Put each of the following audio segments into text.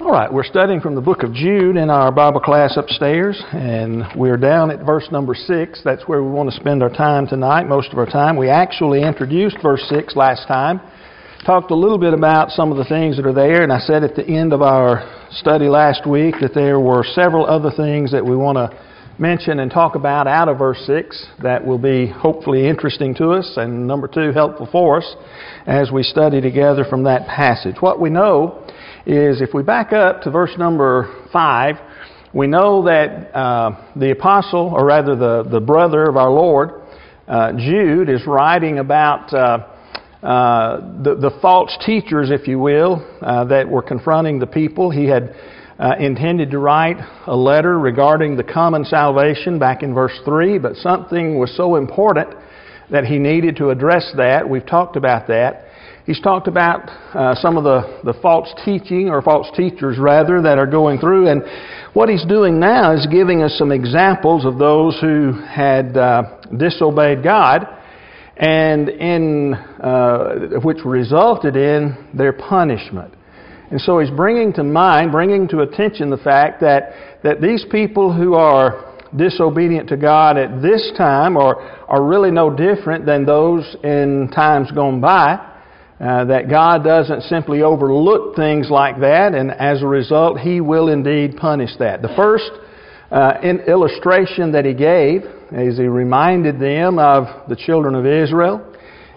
All right, we're studying from the book of Jude in our Bible class upstairs, and we're down at verse number six. That's where we want to spend our time tonight, most of our time. We actually introduced verse six last time, talked a little bit about some of the things that are there, and I said at the end of our study last week that there were several other things that we want to mention and talk about out of verse 6 that will be hopefully interesting to us, and number two, helpful for us as we study together from that passage. What we know is if we back up to verse number 5, we know that uh, the apostle, or rather the, the brother of our Lord, uh, Jude, is writing about uh, uh the, the, false teachers, if you will, uh, that were confronting the people. He had uh, intended to write a letter regarding the common salvation back in verse 3, but something was so important that he needed to address that. We've talked about that. He's talked about uh, some of the, the false teaching, or false teachers rather, that are going through. And what he's doing now is giving us some examples of those who had uh, disobeyed God, and in, uh, which resulted in their punishment. And so he's bringing to mind, bringing to attention the fact that, that these people who are disobedient to God at this time are, are really no different than those in times gone by. Uh, that God doesn't simply overlook things like that, and as a result, He will indeed punish that. The first uh, illustration that He gave is He reminded them of the children of Israel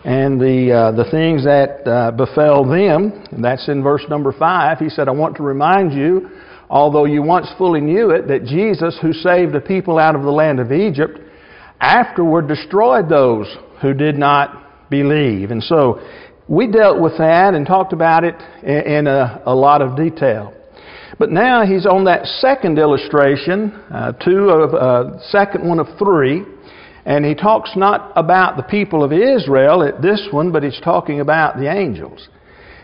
and the, uh, the things that uh, befell them. And that's in verse number 5. He said, I want to remind you, although you once fully knew it, that Jesus, who saved the people out of the land of Egypt, afterward destroyed those who did not believe. And so we dealt with that and talked about it in a, a lot of detail. But now he's on that second illustration, uh, two of, uh, second one of three, and he talks not about the people of Israel at this one, but he's talking about the angels.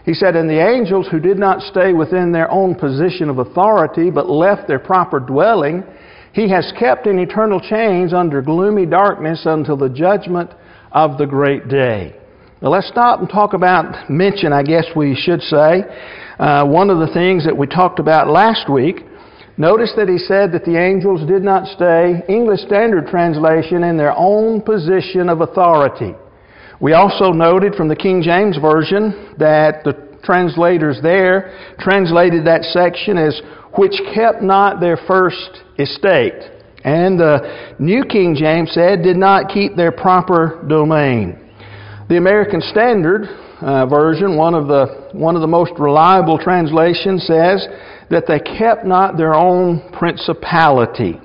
He said, And the angels who did not stay within their own position of authority, but left their proper dwelling, he has kept in eternal chains under gloomy darkness until the judgment of the great day. Now let's stop and talk about mention, I guess we should say. Uh, one of the things that we talked about last week Notice that he said that the angels did not stay, English Standard Translation, in their own position of authority. We also noted from the King James Version that the translators there translated that section as which kept not their first estate. And the New King James said did not keep their proper domain. The American Standard uh, Version, one of the one of the most reliable translations, says that they kept not their own principality.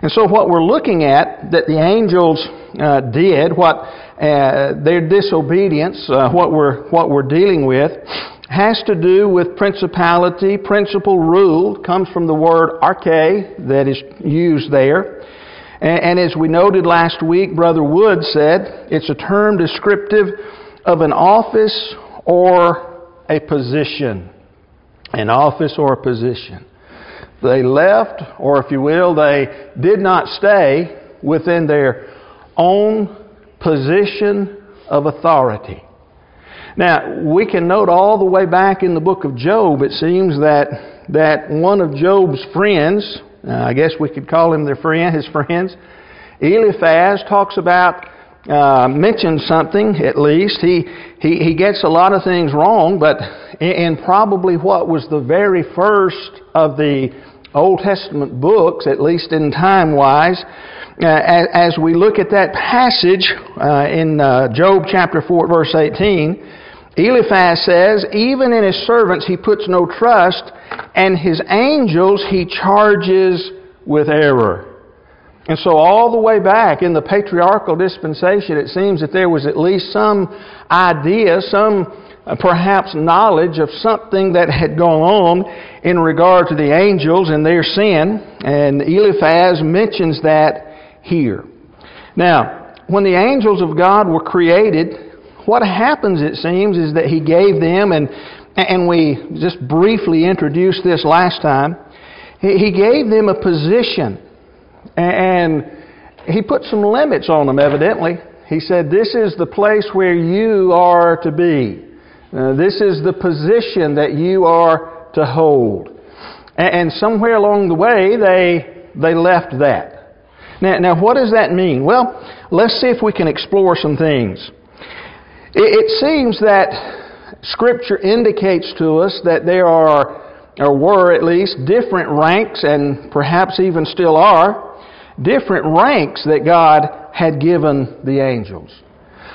And so, what we're looking at that the angels uh, did, what uh, their disobedience, uh, what we're what we're dealing with, has to do with principality, principal rule. Comes from the word arche that is used there. And, and as we noted last week, Brother Wood said it's a term descriptive of an office or a position an office or a position. They left, or if you will, they did not stay within their own position of authority. Now, we can note all the way back in the book of Job, it seems that, that one of Job's friends, uh, I guess we could call him their friend, his friends, Eliphaz talks about uh, mentioned something at least. He, he, he gets a lot of things wrong, but in, in probably what was the very first of the Old Testament books, at least in time wise, uh, as, as, we look at that passage uh, in uh, Job chapter 4, verse 18, Eliphaz says, Even in his servants he puts no trust, and his angels he charges with error. And so, all the way back in the patriarchal dispensation, it seems that there was at least some idea, some uh, perhaps knowledge of something that had gone on in regard to the angels and their sin. And Eliphaz mentions that here. Now, when the angels of God were created, what happens, it seems, is that He gave them, and, and we just briefly introduced this last time, He gave them a position. And he put some limits on them, evidently. He said, This is the place where you are to be. Uh, this is the position that you are to hold. And somewhere along the way, they, they left that. Now, now, what does that mean? Well, let's see if we can explore some things. It, seems that Scripture indicates to us that there are, or were at least, different ranks, and perhaps even still are, different ranks that God had given the angels.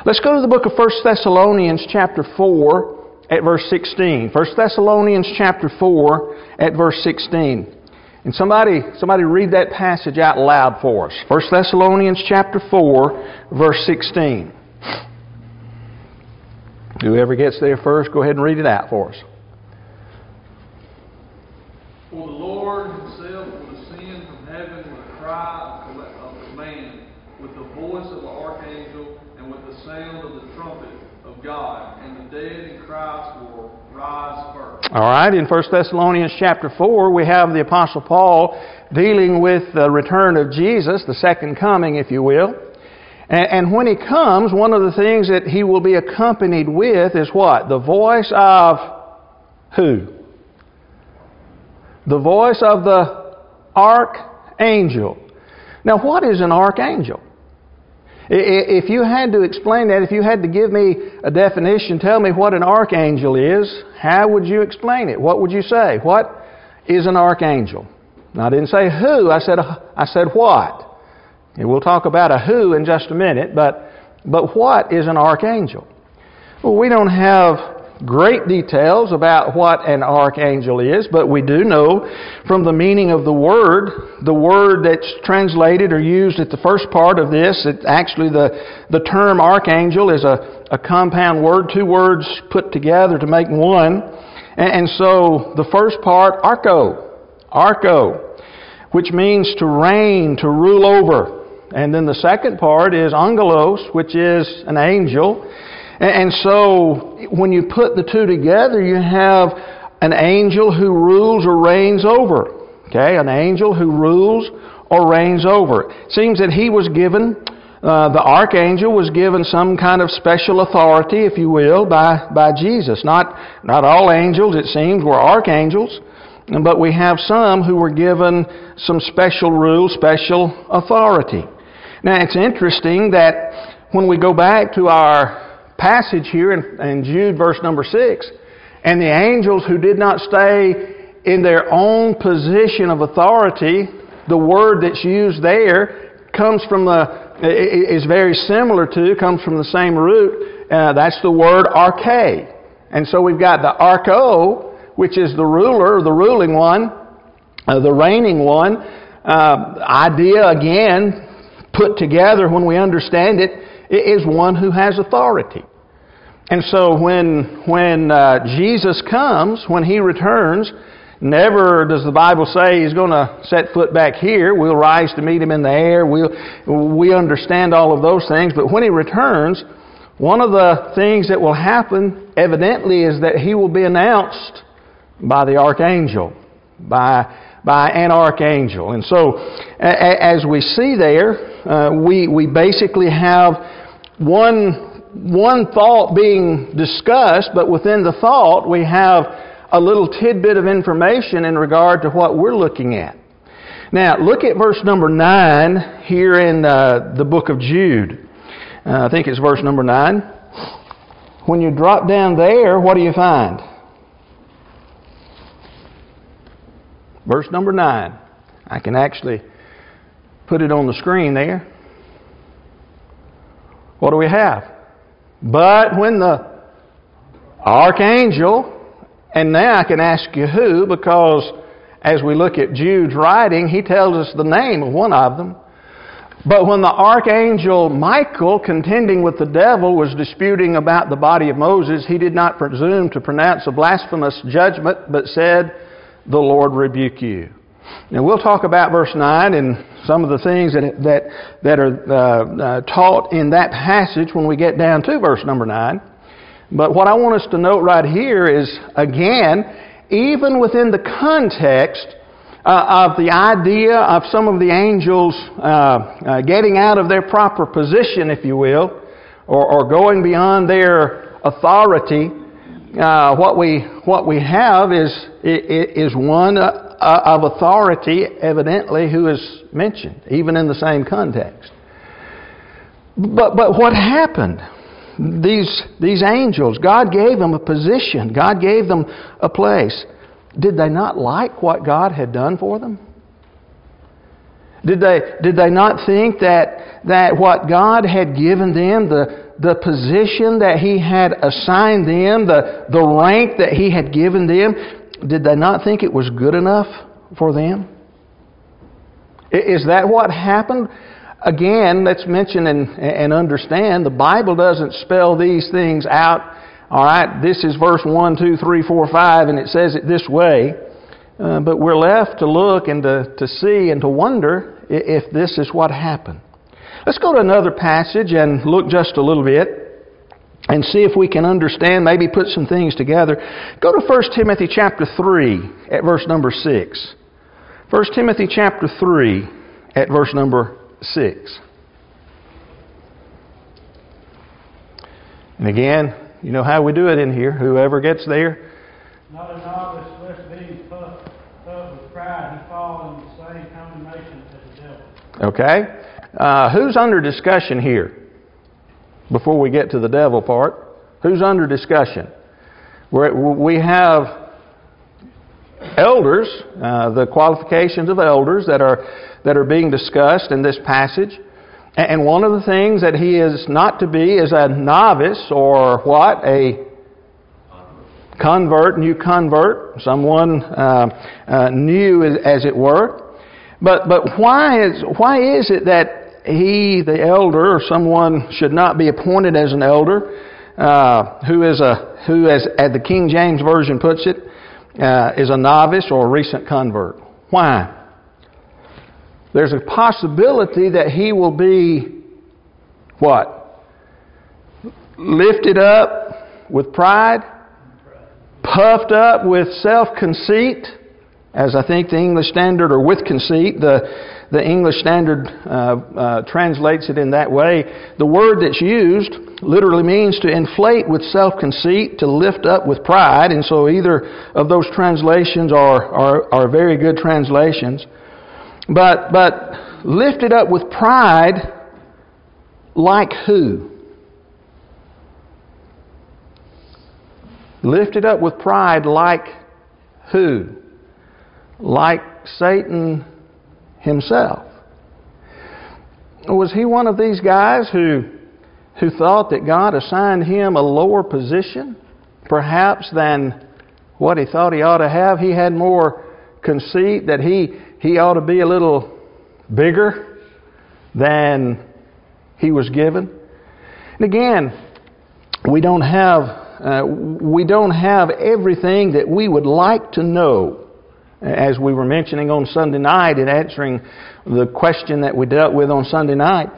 Let's go to the book of 1 Thessalonians chapter 4 at verse 16. 1 Thessalonians chapter 4 at verse 16. And somebody, somebody read that passage out loud for us. 1 Thessalonians chapter 4, verse 16. Whoever gets there first, go ahead and read it out for us. For the Lord himself will descend from heaven with a cry of command, with the voice of an archangel, and with the sound of the trumpet of God, and the dead in Christ will rise first. All right, in 1 Thessalonians chapter 4, we have the Apostle Paul dealing with the return of Jesus, the second coming, if you will. And, when he comes, one of the things that he will be accompanied with is what? The voice of who? The voice of the archangel. Now, what is an archangel? If you had to explain that, if you had to give me a definition, tell me what an archangel is, how would you explain it? What would you say? What is an archangel? Now, I didn't say who, I said, I said what. And we'll talk about a who in just a minute, but, but what is an archangel? Well, we don't have great details about what an archangel is, but we do know from the meaning of the word, the word that's translated or used at the first part of this, it actually the, the term archangel is a, a compound word, two words put together to make one. And, and so the first part, archo, archo, which means to reign, to rule over. And then the second part is angelos, which is an angel. And so when you put the two together, you have an angel who rules or reigns over. Okay, an angel who rules or reigns over. It seems that he was given, uh, the archangel was given some kind of special authority, if you will, by, by Jesus. Not, not all angels, it seems, were archangels, but we have some who were given some special rule, special authority. Now, it's interesting that when we go back to our passage here in, in Jude, verse number 6, and the angels who did not stay in their own position of authority, the word that's used there comes from the, is very similar to, comes from the same root. Uh, that's the word arche. And so we've got the archo, which is the ruler, the ruling one, uh, the reigning one. Uh, idea again put together when we understand it, is one who has authority. And so when, when uh, Jesus comes, when He returns, never does the Bible say He's going to set foot back here. We'll rise to meet Him in the air. We'll, we understand all of those things. But when He returns, one of the things that will happen, evidently, is that He will be announced by the archangel, by by an archangel. And so, as we see there, uh, we, we basically have one, one thought being discussed, but within the thought, we have a little tidbit of information in regard to what we're looking at. Now, look at verse number 9 here in uh, the book of Jude. Uh, I think it's verse number 9. When you drop down there, what do you find? Verse number 9. I can actually put it on the screen there. What do we have? But when the archangel, and now I can ask you who, because as we look at Jude's writing, he tells us the name of one of them. But when the archangel Michael, contending with the devil, was disputing about the body of Moses, he did not presume to pronounce a blasphemous judgment, but said, The Lord rebuke you. Now we'll talk about verse 9 and some of the things that, that, that are uh, uh, taught in that passage when we get down to verse number 9. But what I want us to note right here is, again, even within the context uh, of the idea of some of the angels uh, uh, getting out of their proper position, if you will, or, or going beyond their authority, uh, what we what we have is is one uh, of authority, evidently, who is mentioned, even in the same context. But but what happened? These these angels, God gave them a position. God gave them a place. Did they not like what God had done for them? Did they, did they not think that, that what God had given them, the, the position that He had assigned them, the, the rank that He had given them, did they not think it was good enough for them? Is that what happened? Again, let's mention and, and understand the Bible doesn't spell these things out. All right, this is verse 1, 2, 3, 4, 5, and it says it this way. Uh, but we're left to look and to, to see and to wonder if this is what happened. Let's go to another passage and look just a little bit and see if we can understand, maybe put some things together. Go to 1 Timothy chapter 3 at verse number 6. 1 Timothy chapter 3 at verse number 6. And again, you know how we do it in here. Whoever gets there. Not a novice, lest being puffed up with pride, he fall in the same condemnation as the devil. Okay? Uh, who's under discussion here? Before we get to the devil part, who's under discussion? We're, we have elders, uh, the qualifications of elders that are that are being discussed in this passage. And one of the things that he is not to be is a novice or what? A convert, new convert, someone uh, uh, new as it were. But, but why, is, why is it that he, the elder, or someone should not be appointed as an elder, uh, who is a, who as, as the King James Version puts it, uh, is a novice or a recent convert? Why? There's a possibility that he will be what? Lifted up with pride, puffed up with self conceit, as I think the English Standard, or with conceit, the, the English Standard uh, uh, translates it in that way. The word that's used literally means to inflate with self conceit, to lift up with pride, and so either of those translations are, are, are very good translations. But, but lifted up with pride, like who? Lifted up with pride, like who? Like Satan himself. Was he one of these guys who, who thought that God assigned him a lower position, perhaps, than what he thought he ought to have? He had more conceit that he he ought to be a little bigger than he was given. And again, we don't have uh, we don't have everything that we would like to know. As we were mentioning on Sunday night in answering the question that we dealt with on Sunday night,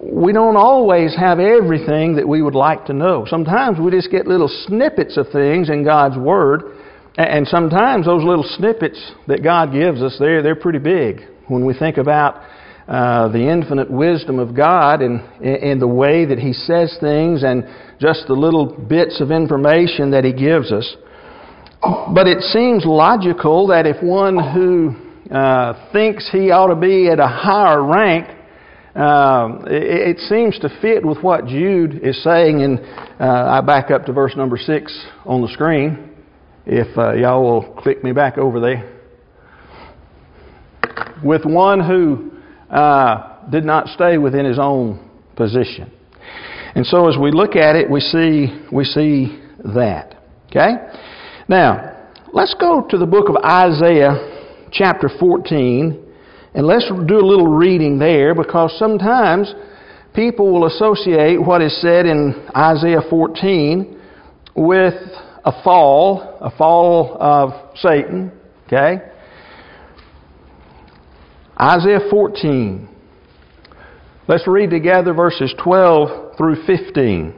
we don't always have everything that we would like to know. Sometimes we just get little snippets of things in God's Word and sometimes those little snippets that God gives us, they're, they're pretty big. When we think about uh, the infinite wisdom of God and, and the way that He says things and just the little bits of information that He gives us. But it seems logical that if one who uh, thinks he ought to be at a higher rank, uh, it, it, seems to fit with what Jude is saying. And uh, I back up to verse number six on the screen. If uh, y'all will click me back over there. With one who uh, did not stay within his own position. And so as we look at it, we see, we see that. Okay? Now, let's go to the book of Isaiah, chapter 14, and let's do a little reading there because sometimes people will associate what is said in Isaiah 14 with a fall, a fall of Satan, okay? Isaiah 14. Let's read together verses 12 through 15.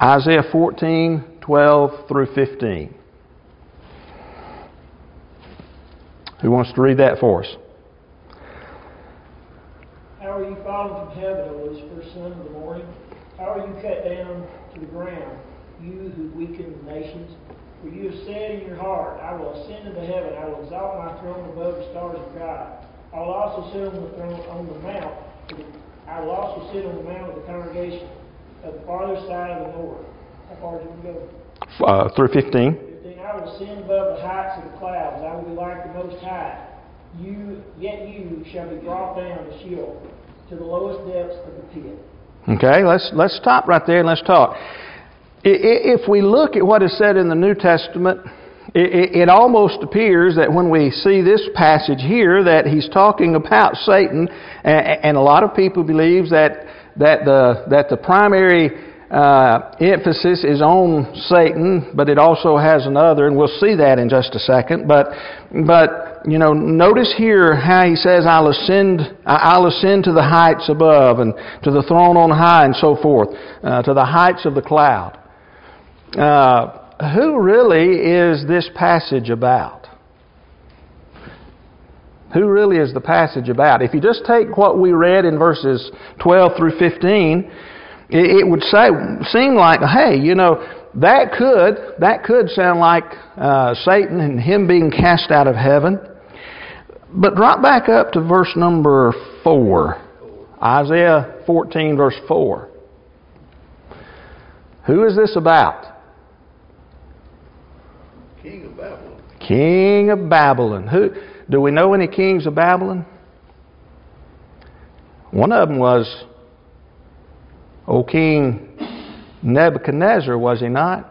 Isaiah 14, 12 through 15. Who wants to read that for us? How are you fallen from heaven, O Lucifer, son of the morning? How are you cut down to the ground? you who weaken the nations? For you have said in your heart, I will ascend into heaven, I will exalt my throne above the stars of God. I will also sit on the throne on the mount. I will also sit on the mount of the congregation of the farther side of the north. How far do we go? Uh, through 15. 15. I will ascend above the heights of the clouds. I will be like the Most High. You, yet you shall be brought down to Sheol, to the lowest depths of the pit. Okay, let's, let's stop right there and let's talk. If we look at what is said in the New Testament, it almost appears that when we see this passage here that he's talking about Satan, and a lot of people believes that that the that the primary uh, emphasis is on Satan, but it also has another, and we'll see that in just a second. But but you know, notice here how he says, "I'll ascend, I'll ascend to the heights above, and to the throne on high, and so forth, uh, to the heights of the cloud." Uh, who really is this passage about? Who really is the passage about? If you just take what we read in verses 12 through 15, it, would say, seem like, hey, you know, that could, that could sound like uh, Satan and him being cast out of heaven. But drop back up to verse number 4. Isaiah 14, verse 4. Who is this about? King of Babylon. King of Babylon. Who do we know any kings of Babylon? One of them was old King Nebuchadnezzar, was he not?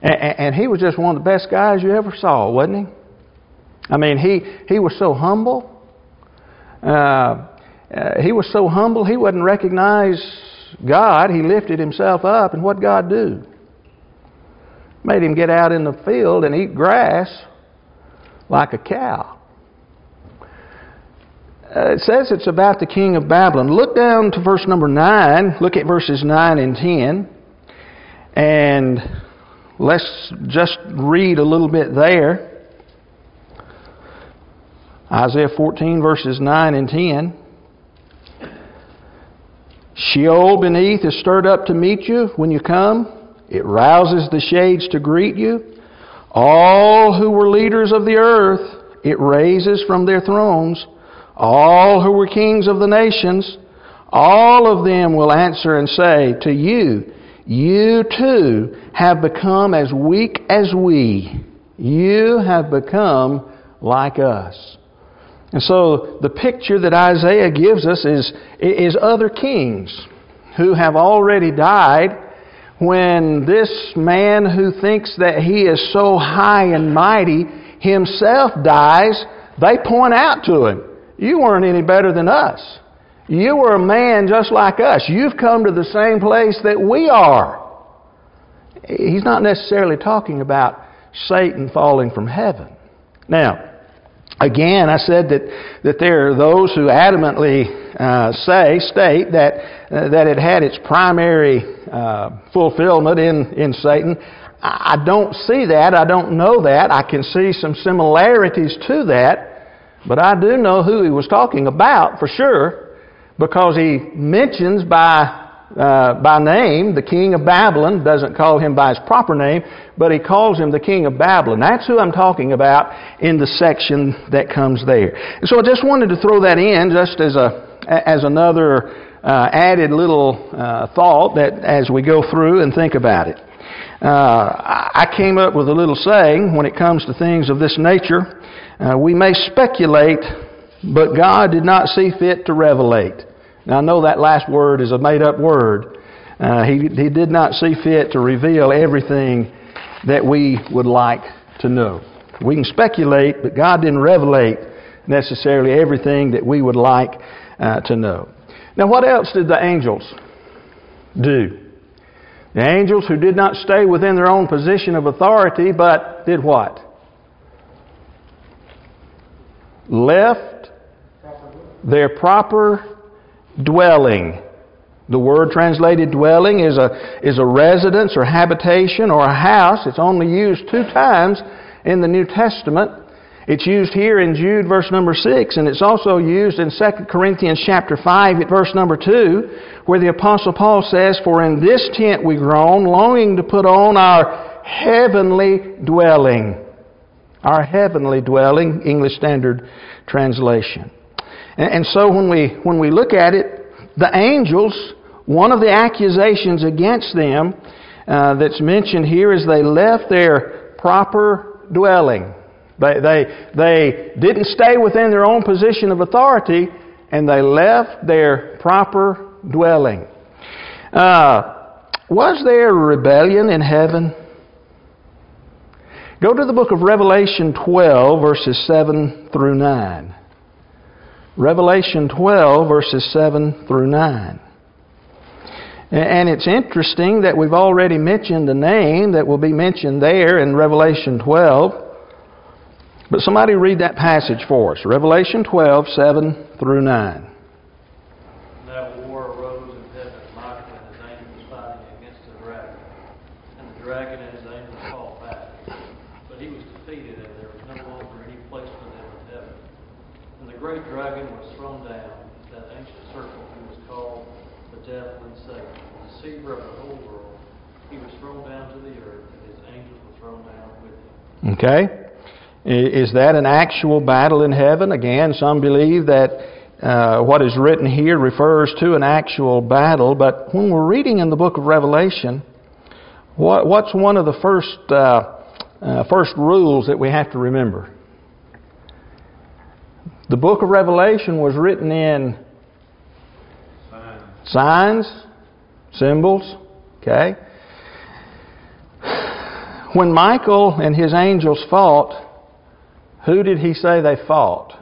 And, and he was just one of the best guys you ever saw, wasn't he? I mean, he, he was so humble. Uh, uh, he was so humble, he wouldn't recognize God. He lifted himself up, and what God do? Made him get out in the field and eat grass like a cow. Uh, it says it's about the king of Babylon. Look down to verse number 9. Look at verses 9 and 10. And let's just read a little bit there. Isaiah 14, verses 9 and 10. Sheol beneath is stirred up to meet you when you come. It rouses the shades to greet you. All who were leaders of the earth, it raises from their thrones. All who were kings of the nations, all of them will answer and say to you, You too have become as weak as we. You have become like us. And so the picture that Isaiah gives us is, is other kings who have already died when this man who thinks that he is so high and mighty himself dies, they point out to him, You weren't any better than us. You were a man just like us. You've come to the same place that we are. He's not necessarily talking about Satan falling from heaven. Now, Again, I said that, that there are those who adamantly uh, say, state that, uh, that it had its primary uh, fulfillment in, in Satan. I don't see that. I don't know that. I can see some similarities to that. But I do know who he was talking about for sure because he mentions by uh, by name, the king of Babylon, doesn't call him by his proper name, but he calls him the king of Babylon. That's who I'm talking about in the section that comes there. So I just wanted to throw that in just as a as another uh, added little uh, thought that as we go through and think about it. Uh, I came up with a little saying when it comes to things of this nature. Uh, we may speculate, but God did not see fit to revelate. Now, I know that last word is a made up word. Uh, he, he did not see fit to reveal everything that we would like to know. We can speculate, but God didn't revelate necessarily everything that we would like uh, to know. Now, what else did the angels do? The angels who did not stay within their own position of authority, but did what? Left their proper dwelling. The word translated dwelling is a, is a residence or habitation or a house. It's only used two times in the New Testament. It's used here in Jude verse number 6 and it's also used in 2 Corinthians chapter 5 at verse number 2 where the apostle Paul says, "For in this tent we groan, longing to put on our heavenly dwelling." Our heavenly dwelling, English Standard Translation. And, and so when we when we look at it, the angels, one of the accusations against them uh, that's mentioned here is they left their proper dwelling. They, they, they didn't stay within their own position of authority and they left their proper dwelling. Uh, was there rebellion in heaven? Go to the book of Revelation 12, verses 7 through 9. Revelation 12, verses 7 through 9. And it's interesting that we've already mentioned a name that will be mentioned there in Revelation 12. But somebody read that passage for us. Revelation 12, 7 through 9. That war arose in heaven, Michael and his angels fighting against the dragon. And the dragon and his angels fought back. But he was defeated, and there was no longer any place for them in heaven. And the great dragon was thrown down, that ancient serpent who was called the devil and Satan, the deceiver of the whole world. He was thrown down to the earth, and his angels were thrown down with him. Okay? Is that an actual battle in heaven? Again, some believe that uh, what is written here refers to an actual battle, but when we're reading in the book of Revelation, what, what's one of the first, uh, uh, first rules that we have to remember? The book of Revelation was written in signs, symbols, okay? When Michael and his angels fought, who did he say they fought?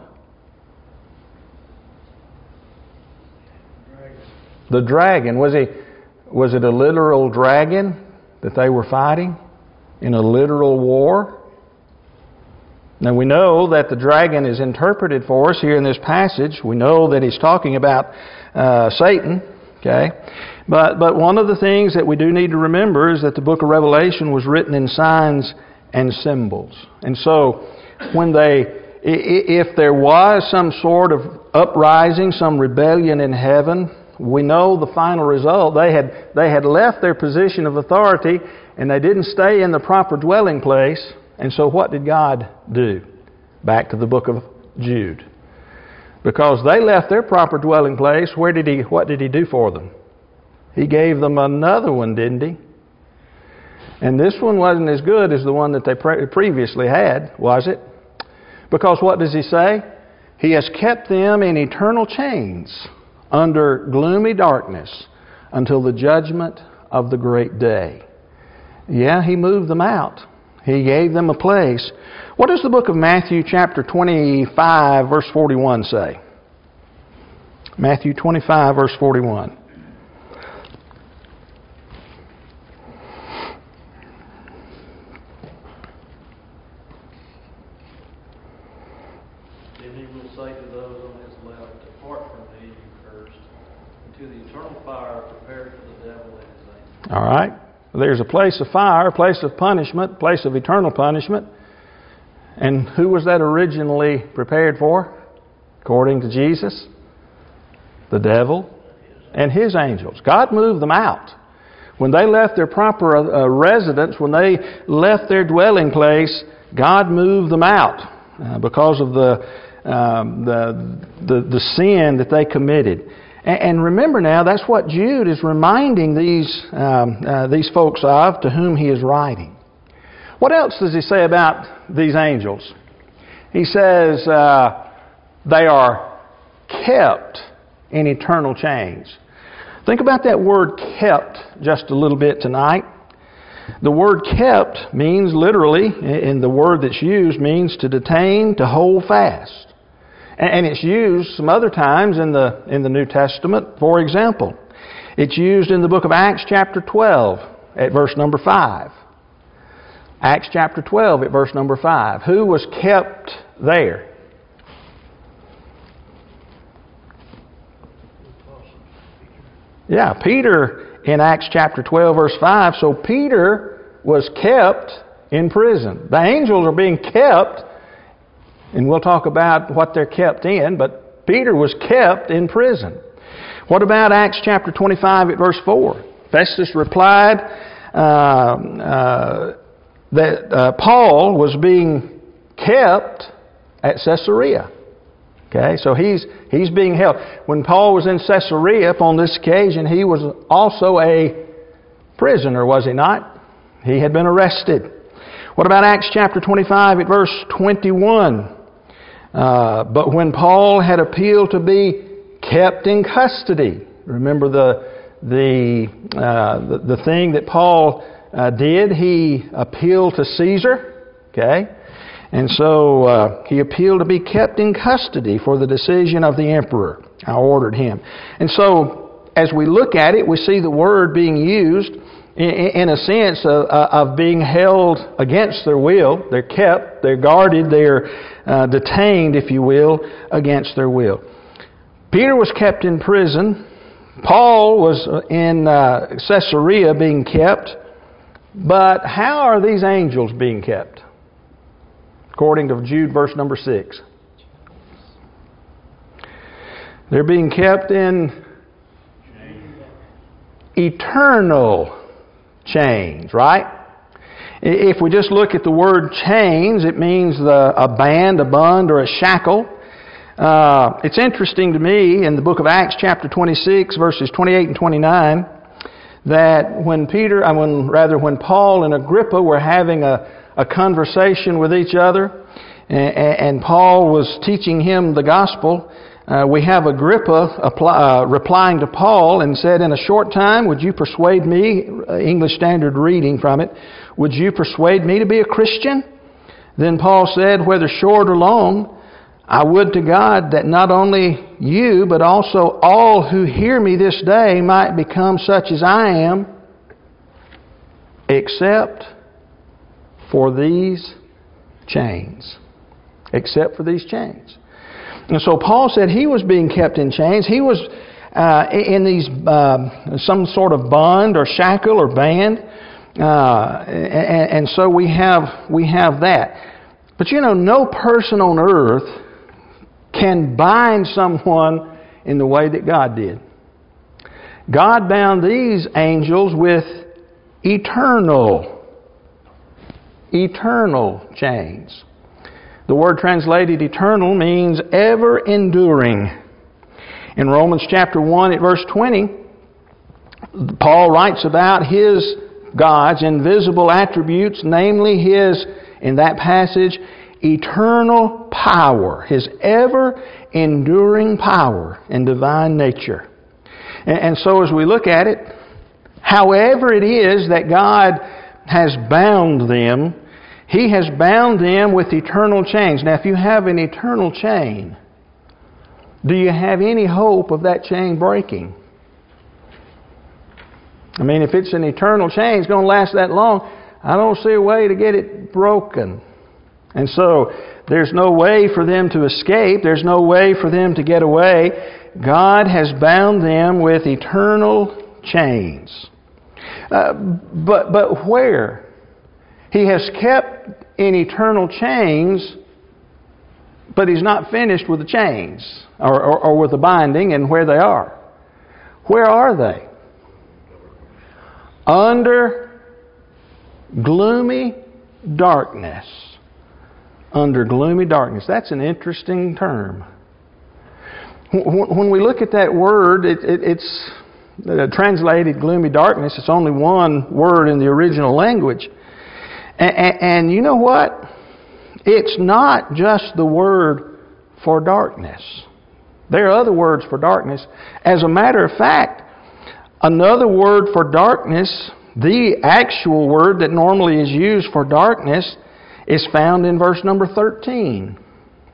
The dragon. Was, he, was it a literal dragon that they were fighting in a literal war? Now we know that the dragon is interpreted for us here in this passage. We know that he's talking about uh, Satan. Okay, but but one of the things that we do need to remember is that the book of Revelation was written in signs and symbols, and so when they, if there was some sort of uprising, some rebellion in heaven, we know the final result. They had, they had left their position of authority and they didn't stay in the proper dwelling place. And so what did God do? Back to the book of Jude. Because they left their proper dwelling place, where did he, what did he do for them? He gave them another one, didn't he? And this one wasn't as good as the one that they pre- previously had, was it? Because what does he say? He has kept them in eternal chains under gloomy darkness until the judgment of the great day. Yeah, he moved them out. He gave them a place. What does the book of Matthew, chapter 25, verse 41 say? Matthew 25, verse 41. All right? There's a place of fire, a place of punishment, a place of eternal punishment. And who was that originally prepared for? According to Jesus? The devil and his angels. God moved them out. When they left their proper uh, residence, when they left their dwelling place, God moved them out uh, because of the, um, the, the, the sin that they committed. And remember now, that's what Jude is reminding these, um, uh, these folks of to whom he is writing. What else does he say about these angels? He says uh, they are kept in eternal chains. Think about that word kept just a little bit tonight. The word kept means literally, and the word that's used means to detain, to hold fast. And it's used some other times in the, in the New Testament. For example, it's used in the book of Acts, chapter 12, at verse number 5. Acts chapter 12, at verse number 5. Who was kept there? Yeah, Peter in Acts chapter 12, verse 5. So Peter was kept in prison. The angels are being kept And we'll talk about what they're kept in, but Peter was kept in prison. What about Acts chapter 25 at verse 4? Festus replied uh, uh, that uh, Paul was being kept at Caesarea. Okay, so he's, he's being held. When Paul was in Caesarea upon this occasion, he was also a prisoner, was he not? He had been arrested. What about Acts chapter 25 at verse 21? Uh, but when Paul had appealed to be kept in custody, remember the, the, uh, the, the, thing that Paul uh, did? He appealed to Caesar. Okay? And so uh, he appealed to be kept in custody for the decision of the emperor. I ordered him. And so as we look at it, we see the word being used in a sense of, of being held against their will. They're kept, they're guarded, they're uh, detained, if you will, against their will. Peter was kept in prison. Paul was in uh, Caesarea being kept. But how are these angels being kept? According to Jude, verse number 6. They're being kept in eternal chains, right? If we just look at the word chains, it means the, a band, a bund, or a shackle. Uh, it's interesting to me in the book of Acts, chapter 26, verses 28 and 29, that when Peter, I mean, rather when Paul and Agrippa were having a, a conversation with each other, and, and Paul was teaching him the gospel, uh, we have Agrippa apply, uh, replying to Paul and said, In a short time, would you persuade me, uh, English Standard reading from it, would you persuade me to be a Christian? Then Paul said, Whether short or long, I would to God that not only you, but also all who hear me this day might become such as I am, except for these chains. Except for these chains. And so Paul said he was being kept in chains. He was uh, in these uh, some sort of bond or shackle or band, uh, and, and so we have we have that. But you know, no person on earth can bind someone in the way that God did. God bound these angels with eternal, eternal chains. The word translated eternal means ever enduring. In Romans chapter 1 at verse 20, Paul writes about his God's invisible attributes, namely his, in that passage, eternal power, his ever enduring power and divine nature. And, and so as we look at it, however it is that God has bound them, he has bound them with eternal chains. Now, if you have an eternal chain, do you have any hope of that chain breaking? I mean, if it's an eternal chain, it's going to last that long. I don't see a way to get it broken. And so, there's no way for them to escape. There's no way for them to get away. God has bound them with eternal chains. Uh, but, but where? He has kept in eternal chains, but He's not finished with the chains or, or, or with the binding and where they are. Where are they? Under gloomy darkness. Under gloomy darkness. That's an interesting term. When we look at that word, it, it, it's uh, translated gloomy darkness. It's only one word in the original language. And, you know what? It's not just the word for darkness. There are other words for darkness. As a matter of fact, another word for darkness, the actual word that normally is used for darkness, is found in verse number 13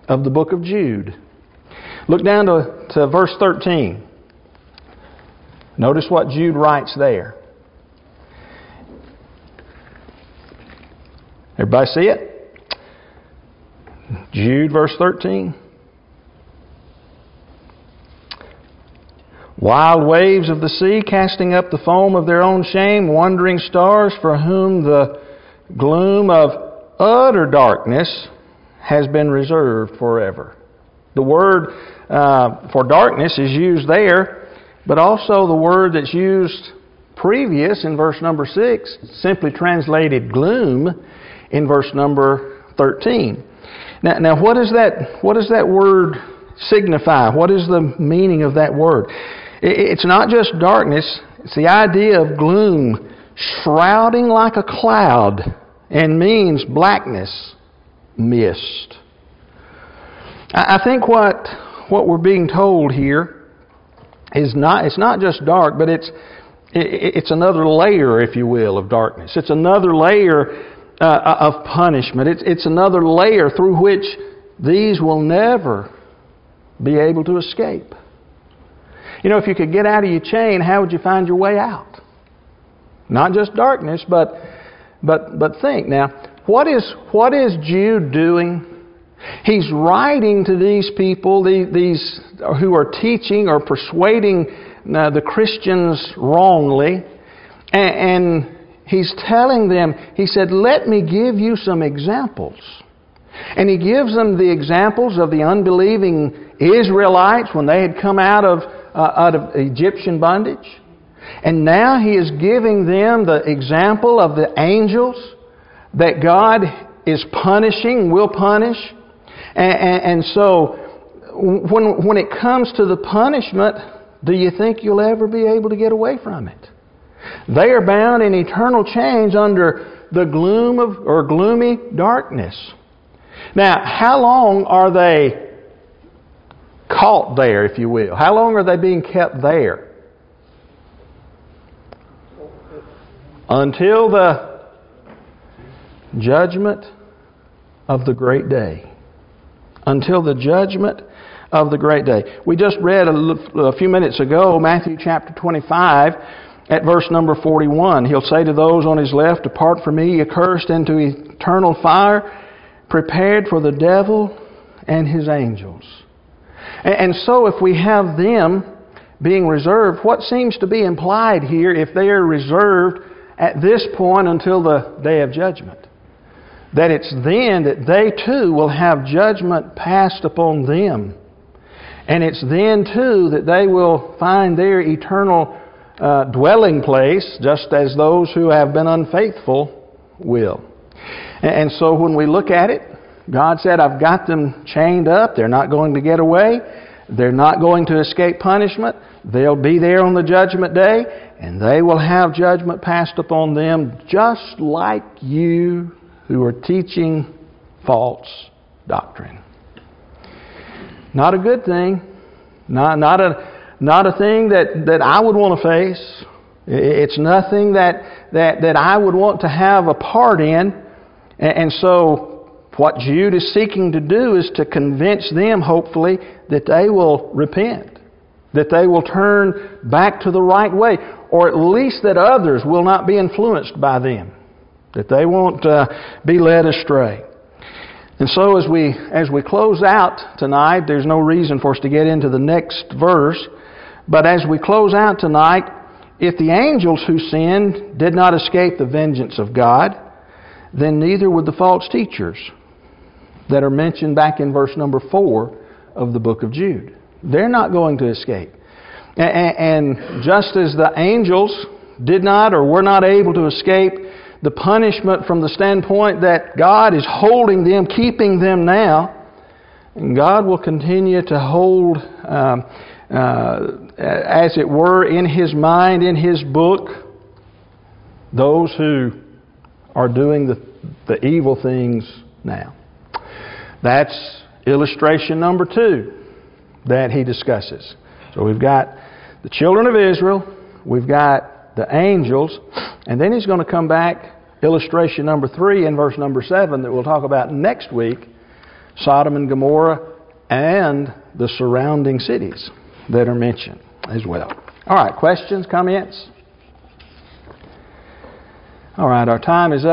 of the book of Jude. Look down to, to verse 13. Notice what Jude writes there. Everybody see it? Jude, verse 13. Wild waves of the sea casting up the foam of their own shame, wandering stars for whom the gloom of utter darkness has been reserved forever. The word uh, for darkness is used there, but also the word that's used previous in verse number 6, simply translated gloom in verse number 13. Now, now what, is that, what does that word signify? What is the meaning of that word? It's not just darkness, it's the idea of gloom shrouding like a cloud and means blackness, mist. I think what, what we're being told here is not, it's not just dark, but it's, it's another layer, if you will, of darkness. It's another layer uh, of punishment. It's, it's another layer through which these will never be able to escape. You know, if you could get out of your chain, how would you find your way out? Not just darkness, but but but think now, what is what is Jude doing? He's writing to these people, these who are teaching or persuading uh, the Christians wrongly, and he's telling them. He said, "Let me give you some examples." And he gives them the examples of the unbelieving Israelites when they had come out of, uh, out of Egyptian bondage. And now he is giving them the example of the angels that God is punishing, will punish. And, and, and so, when, when it comes to the punishment, do you think you'll ever be able to get away from it? They are bound in eternal chains under the gloom of, or gloomy darkness. Now, how long are they caught there, if you will? How long are they being kept there? until the judgment of the great day. Until the judgment of the great day. We just read a, few minutes ago Matthew chapter 25 at verse number 41. He'll say to those on his left, Depart from me, accursed, into eternal fire, prepared for the devil and his angels. And so, if we have them being reserved, what seems to be implied here, if they are reserved at this point until the day of judgment. That it's then that they too will have judgment passed upon them. And it's then too that they will find their eternal uh, dwelling place, just as those who have been unfaithful will. And so when we look at it, God said, I've got them chained up. They're not going to get away. They're not going to escape punishment. They'll be there on the judgment day, and they will have judgment passed upon them just like you who are teaching false doctrine. Not a good thing. Not, not, a, not a thing that, that I would want to face. It's nothing that, that, that I would want to have a part in. And so, what Jude is seeking to do is to convince them, hopefully, that they will repent, that they will turn back to the right way, or at least that others will not be influenced by them, that they won't uh, be led astray. And so as we as we close out tonight, there's no reason for us to get into the next verse, but as we close out tonight, if the angels who sinned did not escape the vengeance of God, then neither would the false teachers that are mentioned back in verse number 4 of the book of Jude. They're not going to escape. And just as the angels did not or were not able to escape the punishment from the standpoint that God is holding them, keeping them now, and God will continue to hold, um, uh, as it were, in His mind, in His book, those who are doing the, the evil things now. That's illustration number two that He discusses. So we've got the children of Israel, we've got the angels, and then he's going to come back, illustration number three in verse number seven that we'll talk about next week Sodom and Gomorrah and the surrounding cities that are mentioned as well. All right, questions, comments? All right, our time is up.